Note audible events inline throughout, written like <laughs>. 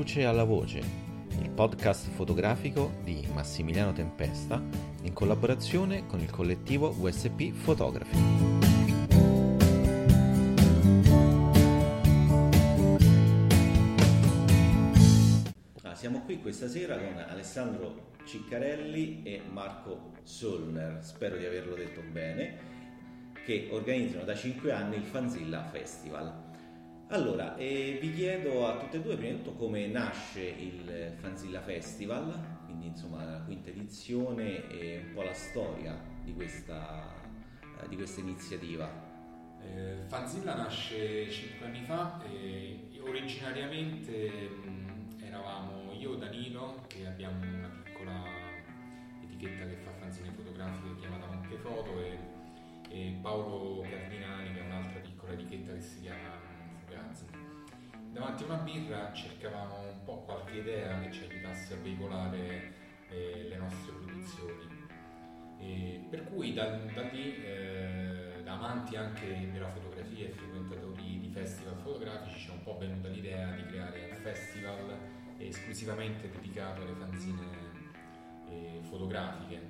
luce alla voce, il podcast fotografico di Massimiliano Tempesta in collaborazione con il collettivo USP Photography. Ah, siamo qui questa sera con Alessandro Ciccarelli e Marco Solner, spero di averlo detto bene, che organizzano da 5 anni il Fanzilla Festival. Allora, eh, vi chiedo a tutte e due prima di tutto come nasce il Fanzilla Festival, quindi insomma la quinta edizione e un po' la storia di questa, eh, di questa iniziativa. Eh, Fanzilla nasce 5 anni fa e originariamente mh, eravamo io, Danilo, che abbiamo una piccola etichetta che fa fanzine fotografiche chiamata Monte Foto e, e Paolo Cardinani che è un'altra piccola etichetta che si chiama Fugazi. Davanti a una birra cercavamo un po' qualche idea che ci aiutasse a veicolare eh, le nostre produzioni. E per cui da, da lì, eh, da amanti anche della fotografia e frequentatori di festival fotografici, ci è un po' venuta l'idea di creare un festival esclusivamente dedicato alle fanzine eh, fotografiche,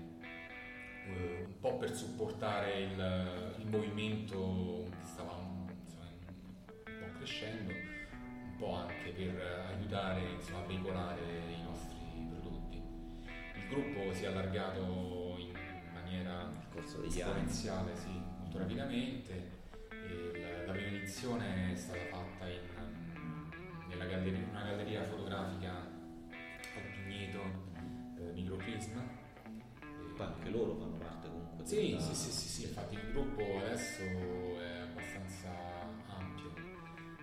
eh, un po' per supportare il, il movimento che stava insomma, un po' crescendo, un po' anche per aiutare insomma, a veicolare i nostri prodotti. Il gruppo si è allargato in maniera esponenziale, sì, molto rapidamente. La, la, prima edizione è stata fatta in, nella galleria, una galleria fotografica a Pigneto, eh, Microclisma. Poi anche loro fanno parte comunque. Sì, della... sì, sì, sì, sì, infatti il gruppo adesso è abbastanza.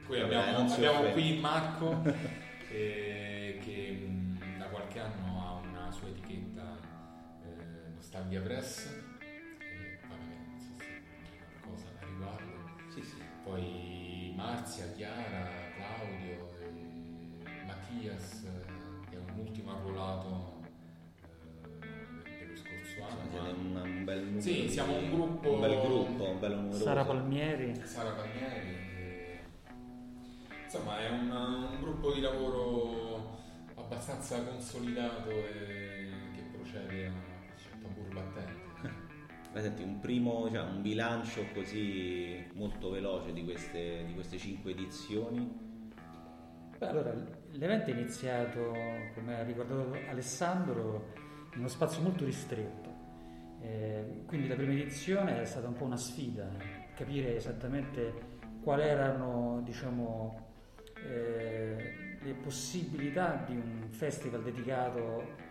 Poi abbiamo, abbiamo qui Marco <laughs> eh, che mh, da qualche anno ha una sua etichetta eh, Nostalgia Press. E, vabbè, non so se qualcosa a riguardo. Sì, sì. Poi Marzia, Chiara, Claudio, Mattias, che è un ultimo arruolato eh, dello scorso anno. Siete un, un bel numero. Sì, siamo un gruppo. Un bel gruppo, un bello numeroso. Sara Palmieri. Sara Palmieri. Insomma, è un, un gruppo di lavoro abbastanza consolidato e che procede a tamburo battente. <laughs> Ma senti, un primo, diciamo, un bilancio così molto veloce di queste, di queste cinque edizioni. Beh, allora, l'evento è iniziato, come ha ricordato Alessandro, in uno spazio molto ristretto. Eh, quindi la prima edizione è stata un po' una sfida, capire esattamente quali erano diciamo, eh, le possibilità di un festival dedicato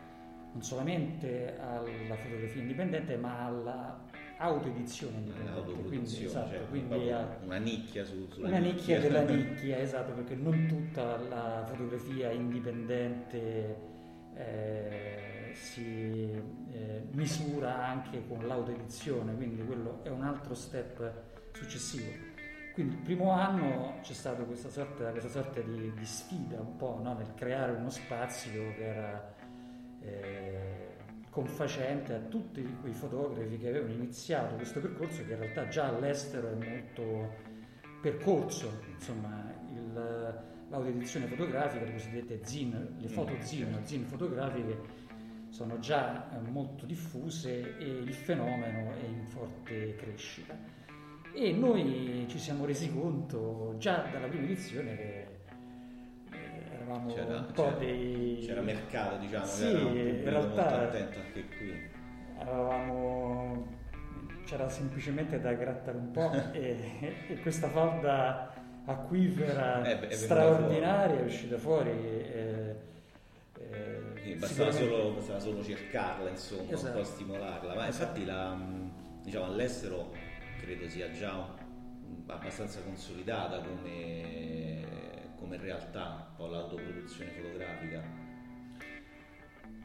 non solamente alla fotografia indipendente ma all'autoedizione indipendente. Quindi, esatto, cioè, quindi a- una nicchia su, sulla una nicchia della nicchia, esatto, perché non tutta la fotografia indipendente eh, si eh, misura anche con l'autoedizione, quindi quello è un altro step successivo. Quindi il primo anno c'è stata questa sorta, questa sorta di, di sfida un po' no? nel creare uno spazio che era eh, confacente a tutti quei fotografi che avevano iniziato questo percorso che in realtà già all'estero è molto percorso, insomma il- l'autoedizione fotografica, le cosiddette zin, le foto zin, zin fotografiche sono già eh, molto diffuse e il fenomeno è in forte crescita. E noi ci siamo resi conto già dalla prima edizione che eh, eravamo C'era, un po' c'era- dei... c'era mercato, diciamo, Sì, che era un in pubblico realtà- molto attento anche qui. Avevamo- c'era semplicemente da grattare un po' <laughs> e, e questa falda acquifera Eh, è venuta straordinaria è uscita fuori. eh, eh, Sì, bastava, solo, bastava solo cercarla, insomma, un Esatto. po' stimolarla. Ma infatti la, mh, diciamo, all'estero credo sia già abbastanza consolidata come, come realtà, un po' l'autoproduzione fotografica.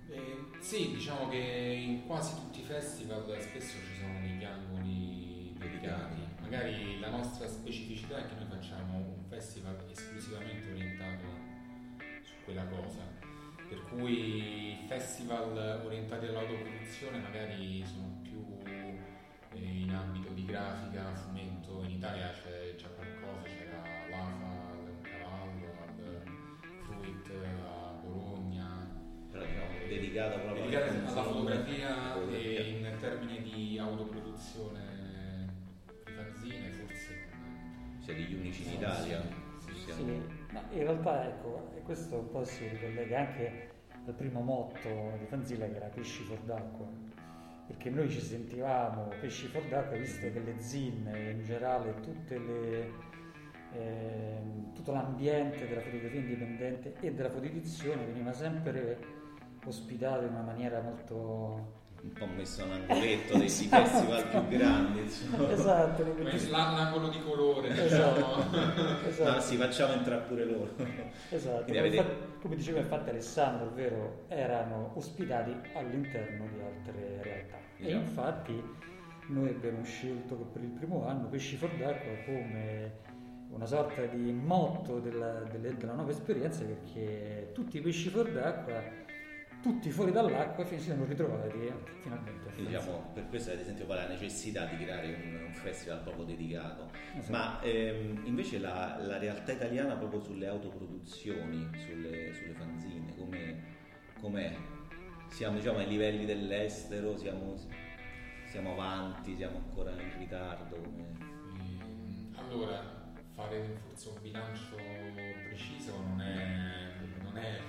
Eh, sì, diciamo che in quasi tutti i festival spesso ci sono degli angoli dedicati. Magari la nostra specificità è che noi facciamo un festival esclusivamente orientato su quella cosa. Per cui i festival orientati all'autoproduzione magari sono in ambito di grafica, fumetto. In Italia c'è già qualcosa, c'era l'AFA al Cavallo, al Fruit, dedicata proprio dedicata alla fotografia e in termini di autoproduzione di fanzine forse siete gli unici in Italia sì, sì, sì. Ma in realtà ecco questo un po' si ricollega anche al primo motto di Fanzilla che era pesci fuor d'acqua perché noi ci sentivamo pesci fuor d'acqua visto che le zin e in generale le, eh, tutto l'ambiente della fotografia indipendente e della fotoedizione veniva sempre ospitato in una maniera molto un po' messo un angoletto dei esatto. festival più grandi insomma. esatto l'angolo di colore esatto. diciamo <laughs> esatto. no sì facciamo entrare pure loro esatto avete... infatti, come diceva infatti Alessandro ovvero erano ospitati all'interno di altre realtà esatto. e infatti noi abbiamo scelto per il primo anno Pesci fuor d'acqua come una sorta di motto della, della, della nuova esperienza perché tutti i pesci fuor d'acqua tutti fuori dall'acqua si sono ritrovati finalmente. Diciamo, per questo ad esempio la necessità di creare un, un festival proprio dedicato. Esatto. Ma ehm, invece la, la, realtà italiana proprio sulle autoproduzioni, sulle, sulle fanzine, com'è, com'è? Siamo diciamo, ai livelli dell'estero, siamo, siamo avanti, siamo ancora in ritardo? Ehm, allora, fare forse un bilancio preciso non è, non è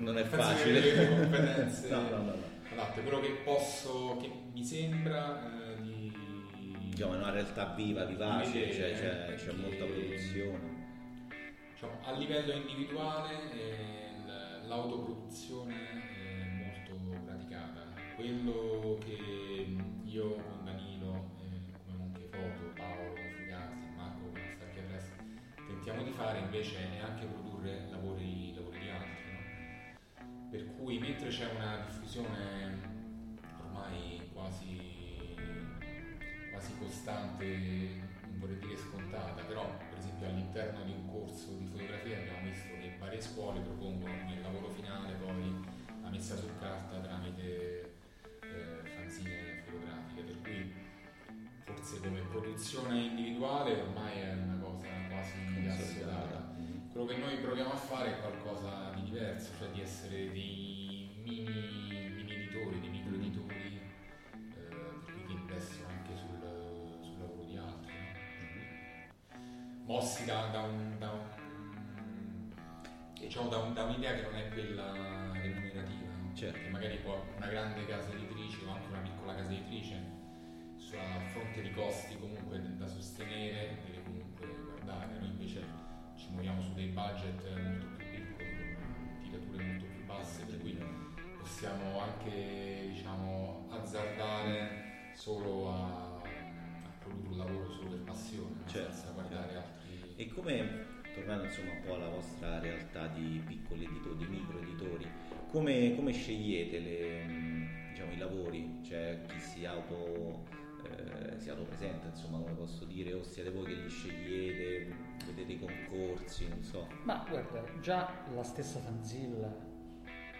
non è facile. Le competenze <laughs> no, no, no, adatte. Quello che posso, che mi sembra eh, di... Diciamo, è una realtà viva, vivace, cioè, c'è, c'è molta produzione. Diciamo, a livello individuale eh, l'autoproduzione è molto praticata. Quello che io con Danilo, eh, come Monche Foto, Paolo, Fugasi, Marco, come Starchi tentiamo di fare invece è anche produrre lavori cui mentre c'è una diffusione ormai quasi, quasi costante, non vorrei dire scontata, però per esempio all'interno di un corso di fotografia abbiamo visto che varie scuole propongono nel lavoro finale poi la messa su carta tramite eh, fanzine fotografiche, per cui forse come produzione individuale ormai è una cosa quasi assodata. Quello che noi proviamo a fare è qualcosa di diverso, cioè di essere dei mini, mini editori, dei micro editori, eh, che investono anche sul, sul, lavoro di altri. No? Mossi da, da, un, da, un, diciamo, da, un, da un'idea che non è quella remunerativa, certo. che magari può una grande casa editrice o anche una piccola casa editrice a fronte di costi comunque da sostenere deve comunque guardare, noi invece ci muoviamo su dei budget molto più piccoli, tirature molto più basse, per cui possiamo anche diciamo, azzardare solo a, a, produrre un lavoro solo per passione, certo, senza guardare certo. altri. E come, tornando insomma un po' alla vostra realtà di piccoli editori, di micro editori, come, come scegliete le, diciamo, i lavori? Cioè chi si auto eh, si autopresenta, insomma, come posso dire, o siete voi che li scegliete, vedete i concorsi, non so. Ma guarda, già la stessa fanzilla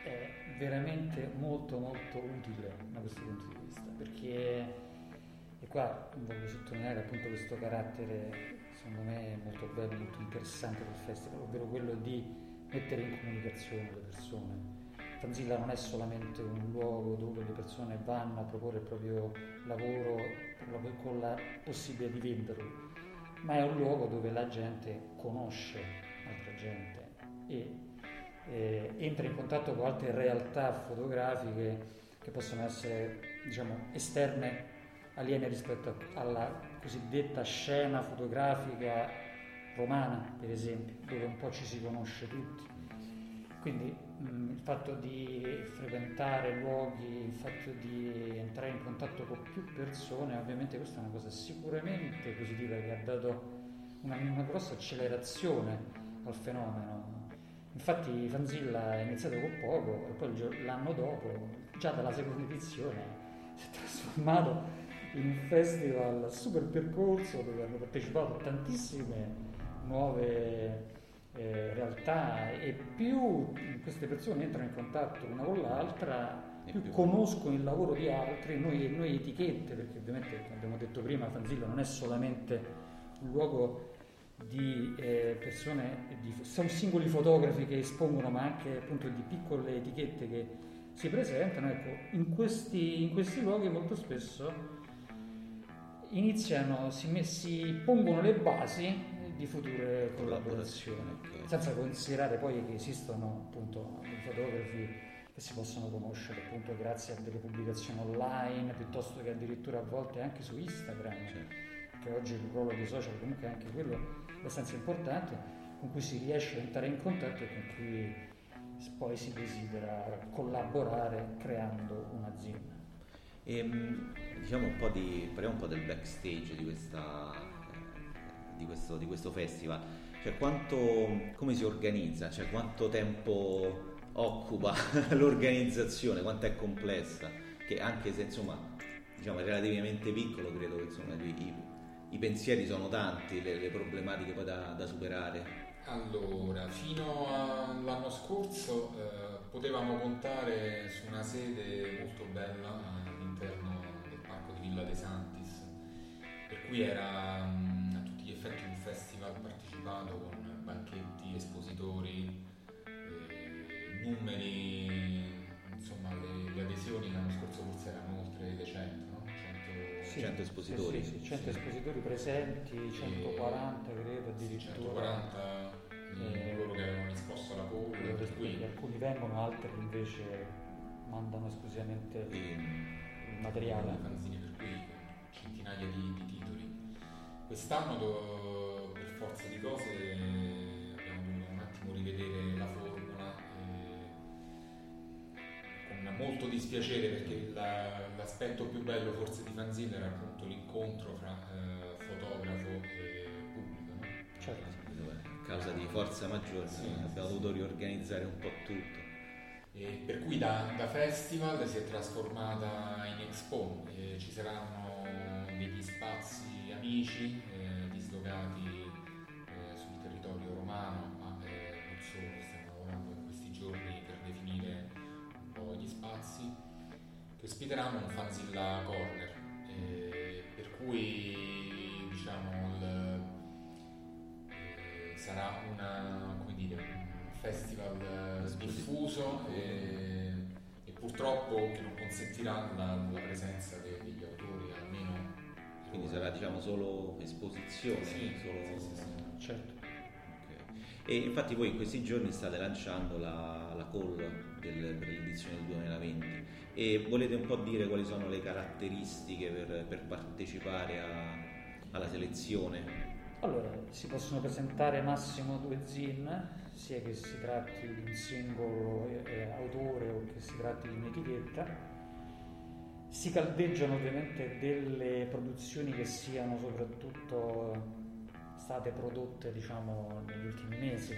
è veramente molto molto utile da questo punto di vista, perché e qua voglio sottolineare appunto questo carattere secondo me molto bello, molto interessante del festival, ovvero quello di mettere in comunicazione le persone Fanzilla non è solamente un luogo dove le persone vanno a proporre il proprio lavoro con la possibilità di venderlo, ma è un luogo dove la gente conosce altra gente e eh, entra in contatto con altre realtà fotografiche che possono essere diciamo, esterne, aliene rispetto alla cosiddetta scena fotografica romana, per esempio, dove un po' ci si conosce tutti. Quindi il fatto di frequentare luoghi, il fatto di entrare in contatto con più persone, ovviamente questa è una cosa sicuramente positiva che ha dato una, una grossa accelerazione al fenomeno. Infatti Fanzilla è iniziato con poco e poi l'anno dopo, già dalla seconda edizione, <laughs> si è trasformato in un festival super percorso dove hanno partecipato tantissime nuove eh, realtà e più queste persone entrano in contatto una con l'altra, più, più. conoscono il lavoro di altri, noi, noi etichette, perché ovviamente come abbiamo detto prima, Fanzillo non è solamente un luogo di eh, persone, di, sono singoli fotografi che espongono, ma anche appunto di piccole etichette che si presentano, ecco, in questi, in questi luoghi molto spesso iniziano, si, si pongono le basi di future collaborazioni, okay. senza considerare poi che esistono appunto i fotografi che si possono conoscere appunto grazie a delle pubblicazioni online piuttosto che addirittura a volte anche su Instagram, certo. che oggi il ruolo dei social comunque è anche quello abbastanza importante, con cui si riesce a entrare in contatto e con cui poi si desidera collaborare creando un'azienda. E, ehm, diciamo un po' di, parliamo un po' del backstage di, questa, di, questo, di questo festival, cioè quanto, come si organizza, cioè quanto tempo occupa <laughs> l'organizzazione, quanto è complessa, che anche se insomma diciamo, è relativamente piccolo, credo che insomma, i, i, pensieri sono tanti, le, le problematiche poi da, da, superare. Allora, fino all'anno scorso eh, potevamo contare su una sede molto bella all'interno del parco di Villa De Santis, per cui era festival partecipato con banchetti, espositori, numeri, insomma le, le, adesioni l'anno scorso forse erano oltre le 100, no? 100, sì, 100 espositori. Sì, sì, 100 espositori presenti, 140 e, credo addirittura. 140 eh, loro che avevano risposto alla poll, per cui... alcuni vengono, altri invece mandano esclusivamente e, il materiale. Fanzine, per cui centinaia di, di titoli. Quest'anno do, forza di cose abbiamo dovuto un attimo rivedere la forma molto dispiacere perché la, l'aspetto più bello forse di fanzine era appunto l'incontro fra eh, fotografo e pubblico. No? Certo. A causa di forza maggiore sì, abbiamo sì, dovuto riorganizzare un po' tutto. E per cui da, da, festival si è trasformata in expo, e ci saranno degli spazi amici eh, dislocati ospiteranno un Fanzilla Corner, eh, per cui diciamo il, eh, sarà una, dire, un festival diffuso e, e, purtroppo che non consentirà la, la presenza de, degli autori almeno. Quindi sarà diciamo solo esposizione? Sì, solo... sì, sì, sì. certo. E infatti voi in questi giorni state lanciando la, la call del, per l'edizione del 2020 e volete un po' dire quali sono le caratteristiche per, per partecipare a, alla selezione? Allora, si possono presentare massimo due zin, sia che si tratti di un singolo eh, autore o che si tratti di un'etichetta. Si caldeggiano ovviamente delle produzioni che siano soprattutto state prodotte diciamo, negli ultimi mesi.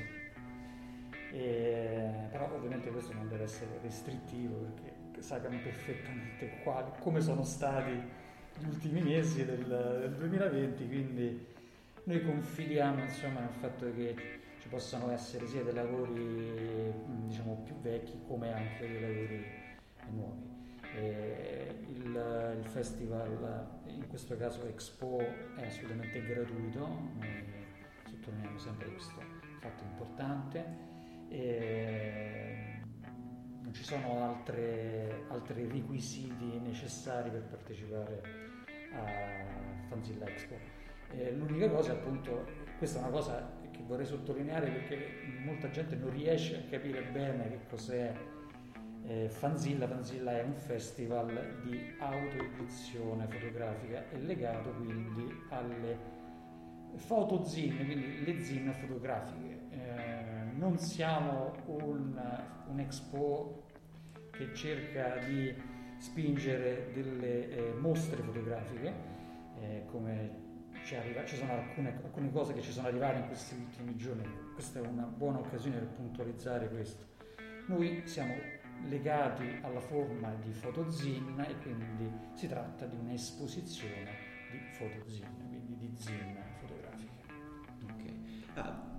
E, però ovviamente questo non deve essere restrittivo perché sappiamo perfettamente quali, come sono stati gli ultimi mesi del, del 2020, quindi noi confidiamo insomma, nel fatto che ci possano essere sia dei lavori diciamo, più vecchi come anche dei lavori nuovi. Il, il, festival, in questo caso Expo, è assolutamente gratuito, noi sottolineiamo sempre questo fatto importante. E non ci sono altre, altri requisiti necessari per partecipare a Fanzilla Expo. E l'unica cosa, appunto, questa è una cosa che vorrei sottolineare perché molta gente non riesce a capire bene che cos'è eh, Fanzilla, Fanzilla è un festival di autoedizione fotografica e legato quindi alle fotozin, quindi le zin fotografiche. Eh, non siamo un, un, expo che cerca di spingere delle eh, mostre fotografiche, eh, come ci, arriva, ci sono alcune, alcune cose che ci sono arrivate in questi ultimi giorni, questa è una buona occasione per puntualizzare questo. Noi siamo legati alla forma di fotozin e quindi si tratta di un'esposizione di fotozin, quindi di zin fotografiche. Ok. Ah,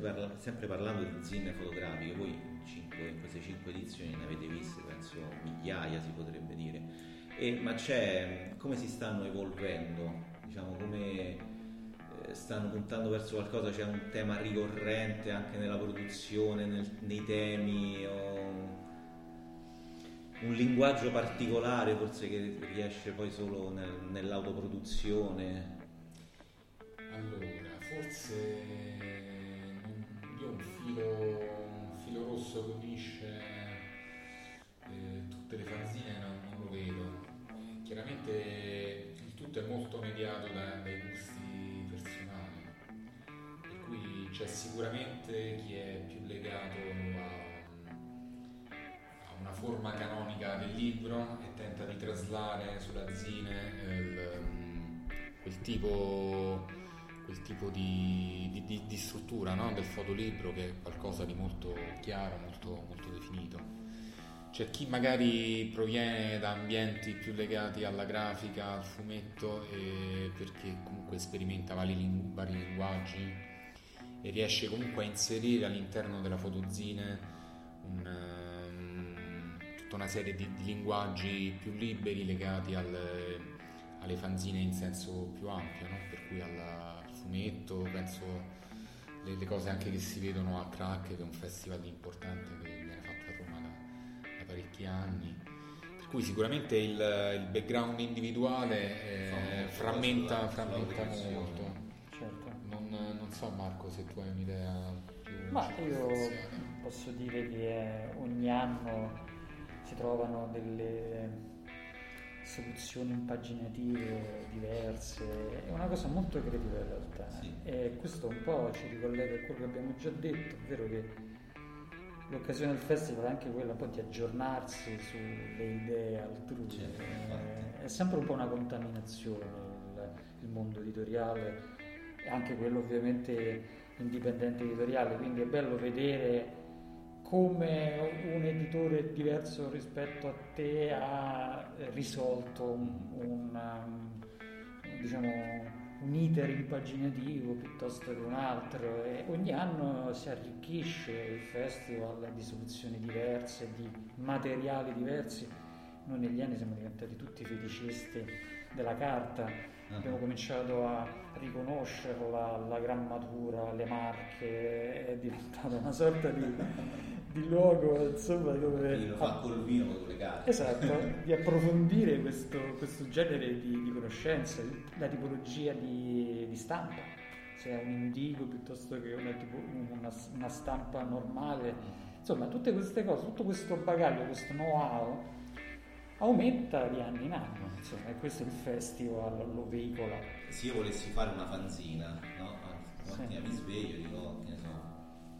parla, sempre parlando di zin fotografiche, voi cinque, in queste cinque edizioni ne avete viste, penso migliaia si potrebbe dire, e, ma c'è come si stanno evolvendo, diciamo come eh, stanno puntando verso qualcosa, c'è un tema ricorrente anche nella produzione, nel, nei temi o un linguaggio particolare forse che riesce poi solo nel, nell'autoproduzione? Allora, forse io un filo, un filo rosso che unisce eh, tutte le fanzine non, non lo vedo. Eh, chiaramente il tutto è molto mediato da, dai gusti personali, per cui c'è sicuramente chi è più legato a una forma canonica del libro e tenta di traslare sulla zine il, quel tipo, quel tipo di, di, di, struttura no? del fotolibro che è qualcosa di molto chiaro, molto, molto definito. C'è chi magari proviene da ambienti più legati alla grafica, al fumetto, perché comunque sperimenta vari, vari linguaggi e riesce comunque a inserire all'interno della fotozine un tutta una serie di, di linguaggi più liberi legati al, alle fanzine in senso più ampio, no? per cui alla, al fumetto, penso le, le, cose anche che si vedono a Crack, che è un festival importante che viene fatto a Roma da, da parecchi anni. Per cui sicuramente il, il background individuale eh, frammenta, frammenta molto. Certo. Non, non, so Marco se tu hai un'idea più... Ma io posso dire che ogni anno si trovano delle soluzioni impaginative diverse, è una cosa molto creativa in realtà. Sì. e questo un po' ci ricollega a quello che abbiamo già detto, ovvero che l'occasione del festival è anche quella un po' di aggiornarsi sulle idee altrui, certo, è, è sempre un po' una contaminazione il, il mondo editoriale anche quello ovviamente indipendente editoriale, quindi è bello vedere come un editore diverso rispetto a te ha risolto un, un, um, diciamo, un iter impaginativo piuttosto che un altro e ogni anno si arricchisce il festival di soluzioni diverse, di materiali diversi. Noi negli anni siamo diventati tutti feticisti della carta. Abbiamo cominciato a riconoscerla, la grammatura, le marche, è diventata una sorta di di luogo insomma dove lo fa col vino con le carte esatto di approfondire questo, questo genere di, di, conoscenze la tipologia di, di, stampa. Se è un indigo piuttosto che una, tipo, una, una, stampa normale. Insomma tutte queste cose tutto questo bagaglio questo know-how aumenta di anno in anno insomma e questo il festival lo veicola se io volessi fare una fanzina no? Stamattina sì. mi sveglio e dico che ne so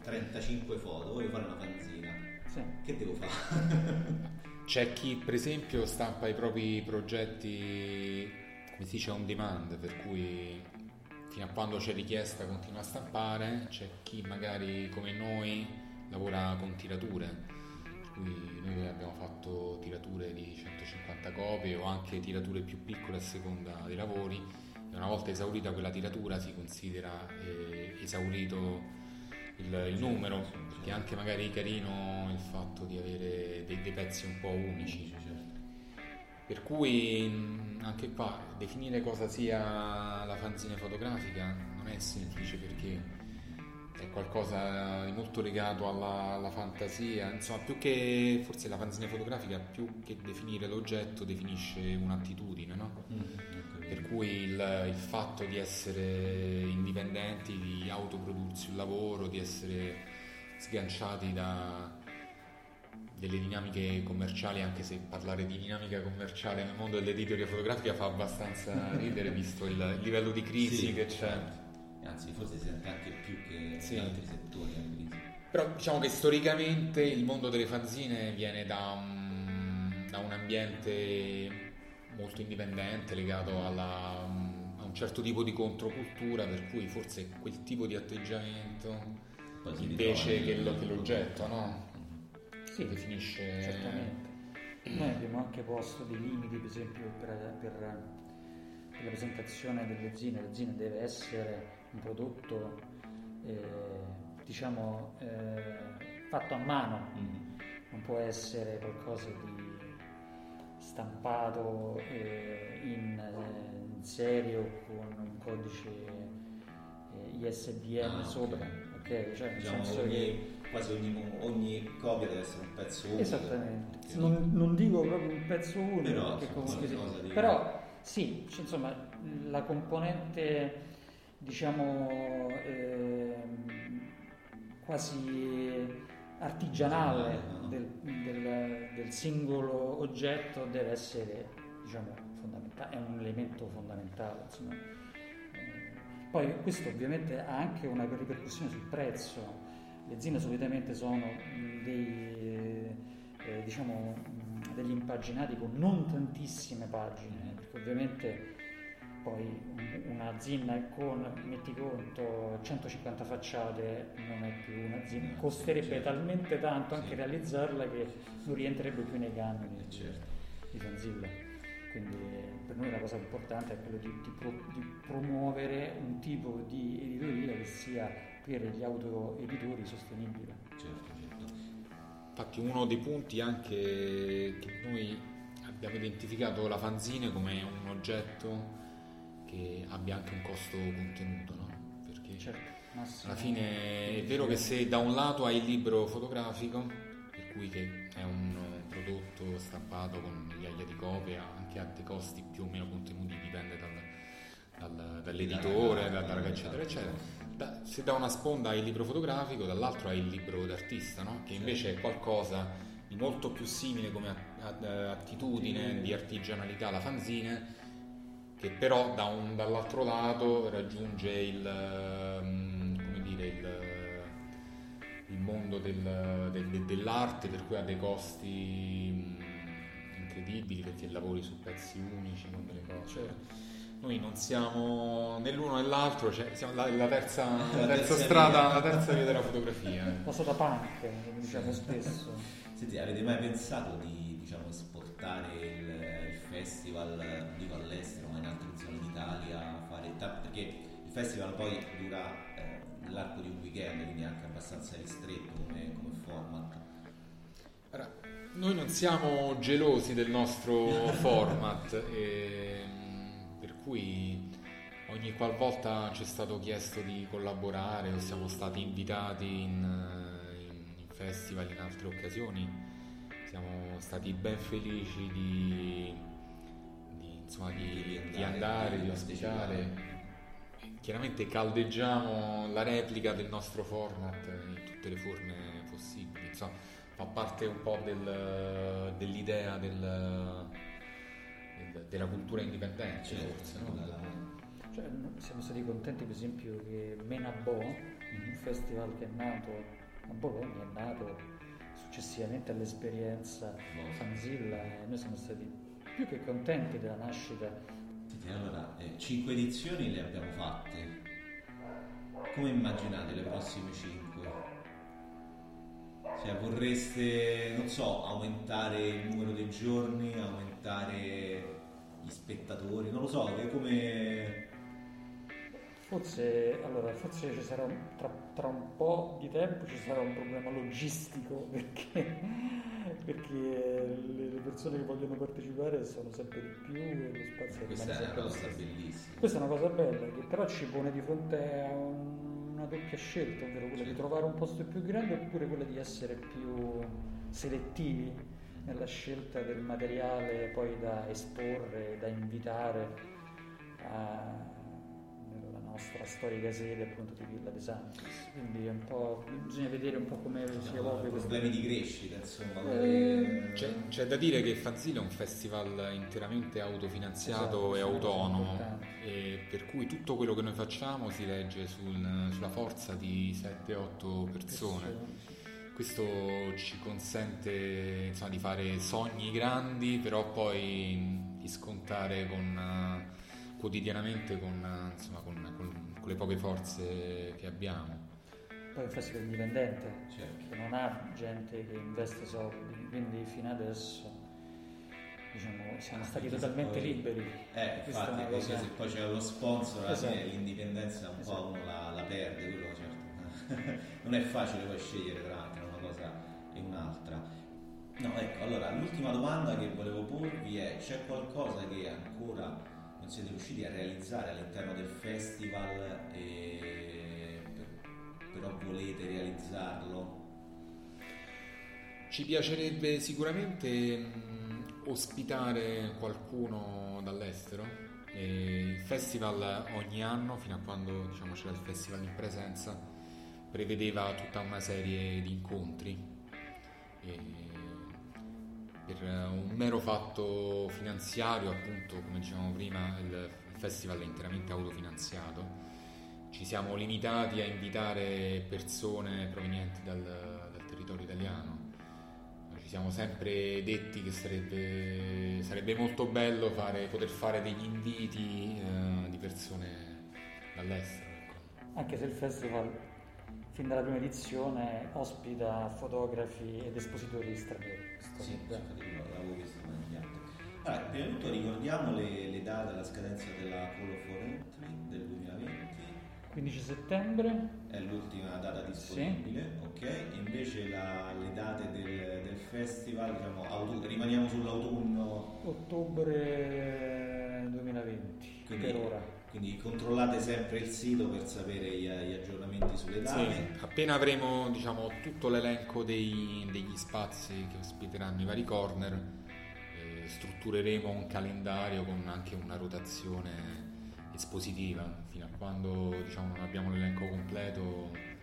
35 foto, voglio fare una fanzina. Sì. Che devo fare? C'è chi per esempio stampa i propri progetti, come si dice, on demand, per cui fino a quando c'è richiesta continua a stampare, c'è chi magari come noi lavora con tirature, noi abbiamo fatto tirature di 150 copie o anche tirature più piccole a seconda dei lavori e una volta esaurita quella tiratura si considera eh, esaurito il, il numero, perché anche magari carino il fatto di avere dei, dei pezzi un po' unici. Per cui anche qua definire cosa sia la fanzine fotografica non è semplice perché è qualcosa di molto legato alla, alla, fantasia, insomma più che forse la fanzine fotografica più che definire l'oggetto definisce un'attitudine, no? Mm per cui il, il, fatto di essere indipendenti, di autoprodursi un lavoro, di essere sganciati da delle dinamiche commerciali, anche se parlare di dinamica commerciale nel mondo dell'editoria fotografica fa abbastanza ridere visto il, il livello di crisi sì, che c'è. Anzi, forse si sente anche più che sì. in altri settori. Però diciamo che storicamente il mondo delle fanzine viene da un, da un ambiente molto indipendente, legato alla, a un certo tipo di controcultura, per cui forse quel tipo di atteggiamento invece che, lo, che, l'oggetto, no? Sì, definisce... Certamente. Noi abbiamo anche posto dei limiti, per esempio, per, per, per la presentazione delle zine. La zine deve essere un prodotto, eh, diciamo, eh, fatto a mano, mm. non può essere qualcosa di stampato eh, in, eh, in, serie con un codice eh, ISBN ah, sopra, okay. ok? Cioè, nel diciamo senso che quasi ogni, ogni, copia deve essere un pezzo unico. Esattamente, non, non, dico proprio un pezzo unico, però, comunque però sì, insomma la componente diciamo eh, quasi artigianale del, del, del, singolo oggetto deve essere diciamo, fondamentale, è un elemento fondamentale. Insomma. Eh, poi questo ovviamente ha anche una ripercussione sul prezzo. Le zinne solitamente sono dei, eh, diciamo, degli impaginati con non tantissime pagine, perché ovviamente poi una zinna con, metti conto, 150 facciate non è più una zinna, costerebbe certo. talmente tanto anche sì. realizzarla che non rientrerebbe più nei canoni certo. di Fanzilla. Quindi per noi la cosa importante è quella di, di, pro, di, promuovere un tipo di editoria che sia per gli autoeditori sostenibile. Certo, certo. Infatti uno dei punti anche che noi abbiamo identificato la fanzine come un oggetto che abbia anche un costo contenuto, no? Perché certo, alla fine è vero che se da un lato hai il libro fotografico, per cui che è un prodotto stampato con migliaia di copie, anche a dei costi più o meno contenuti, dipende dal, dal, dall'editore, dalla raga, eccetera, eccetera. Da, se da una sponda hai il libro fotografico, dall'altro hai il libro d'artista, no? che invece è qualcosa di molto più simile come attitudine, di artigianalità alla fanzine, che però da un, dall'altro lato raggiunge il, um, dire, il, il mondo del, del, dell'arte per cui ha dei costi um, incredibili perché lavori su pezzi unici, con delle cose. Cioè, noi non siamo né l'uno né l'altro, cioè siamo la, la, terza, la, terza, strada, la terza via della fotografia. La strada punk, come diciamo spesso. Senti, avete mai pensato di diciamo, esportare il, festival, dico all'estero, in altre zone d'Italia, fare, perché il festival poi dura eh, nell'arco di un weekend, quindi è anche abbastanza ristretto come, come format. Allora, noi non siamo gelosi del nostro <laughs> format, e, per cui ogni qualvolta ci è stato chiesto di collaborare o siamo stati invitati in, in festival in altre occasioni, siamo stati ben felici di insomma, di, di, andare, di ospitare. Chiaramente caldeggiamo la replica del nostro format in tutte le forme possibili, insomma, fa parte un po' del, dell'idea del, del, della cultura indipendente, certo, forse. No? Cioè, siamo stati contenti, per esempio, che Menabò, un festival che è nato a Bologna, è nato successivamente all'esperienza Fanzilla e noi siamo stati più che contenti della nascita. Senti, allora, eh, cinque edizioni le abbiamo fatte. Come immaginate le prossime cinque? Cioè, vorreste, non so, aumentare il numero dei giorni, aumentare gli spettatori, non lo so, come... Forse, allora, forse ci sarà tra, tra, un po' di tempo ci sarà un problema logistico <laughs> perché, perché le, persone che vogliono partecipare sono sempre di più e lo spazio Questa è una cosa bellissima. Questa è una cosa bella che però ci pone di fronte a un, una doppia scelta, ovvero quella sì. di trovare un posto più grande oppure quella di essere più selettivi nella scelta del materiale poi da esporre, da invitare a nostra storica sede appunto di Villa De Santis. Quindi è un po', bisogna vedere un po' come si evolve questo. Problemi di crescita, insomma. Eh, c'è, c'è, da dire che Fanzilla è un festival interamente autofinanziato esatto, e autonomo, e per cui tutto quello che noi facciamo si legge sul, sulla forza di 7-8 persone. Questo ci consente insomma, di fare sogni grandi, però poi di scontare con quotidianamente con, insomma, con, con, con, le poche forze che abbiamo. Poi è un festival indipendente, certo. che non ha gente che investe soldi, quindi fino adesso diciamo, siamo stati ah, totalmente poi, liberi. Eh, infatti, cosa... se poi c'è lo sponsor, esatto. l'indipendenza un esatto. po' uno la, la perde, quello certo. <laughs> non è facile poi scegliere tra una cosa e un'altra. No, ecco, allora l'ultima domanda che volevo porvi è: c'è qualcosa che ancora siete riusciti a realizzare all'interno del festival, e, però volete realizzarlo? Ci piacerebbe sicuramente mh, ospitare qualcuno dall'estero. Il festival ogni anno, fino a quando diciamo, c'era il festival in presenza, prevedeva tutta una serie di incontri. Mero fatto finanziario, appunto, come dicevamo prima, il festival è interamente autofinanziato. Ci siamo limitati a invitare persone provenienti dal, dal territorio italiano. Ci siamo sempre detti che sarebbe, sarebbe molto bello fare, poter fare degli inviti eh, di persone dall'estero. Ecco. Anche se il festival fin dalla prima edizione ospita fotografi ed espositori stranieri. Sì, l'avevo visto negli altri. Allora, prima di tutto ricordiamo le, le date alla scadenza della Call of Entry del 2020. 15 settembre è l'ultima data disponibile, sì. ok? E invece la, le date del, del festival, diciamo, autu- rimaniamo sull'autunno. Ottobre 2020 quindi, per ora. Quindi controllate sempre il sito per sapere gli, gli aggiornamenti sulle date. Sì, appena avremo diciamo, tutto l'elenco dei, degli spazi che ospiteranno i vari corner, eh, struttureremo un calendario con anche una rotazione espositiva. Fino a quando diciamo, non abbiamo l'elenco completo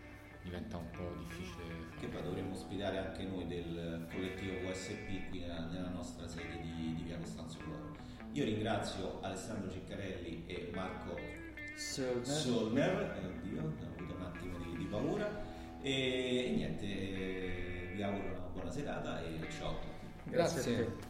diventa un po' difficile. Che poi dovremo ospitare anche noi del collettivo USP qui nella, nella nostra sede di, di Via Costanzo Floro. Io ringrazio Alessandro Ciccarelli e Marco Solner, Solner. Eh, oddio, ho avuto un attimo di, di paura e, e niente, vi auguro una buona serata e ciao a tutti. Grazie. Grazie.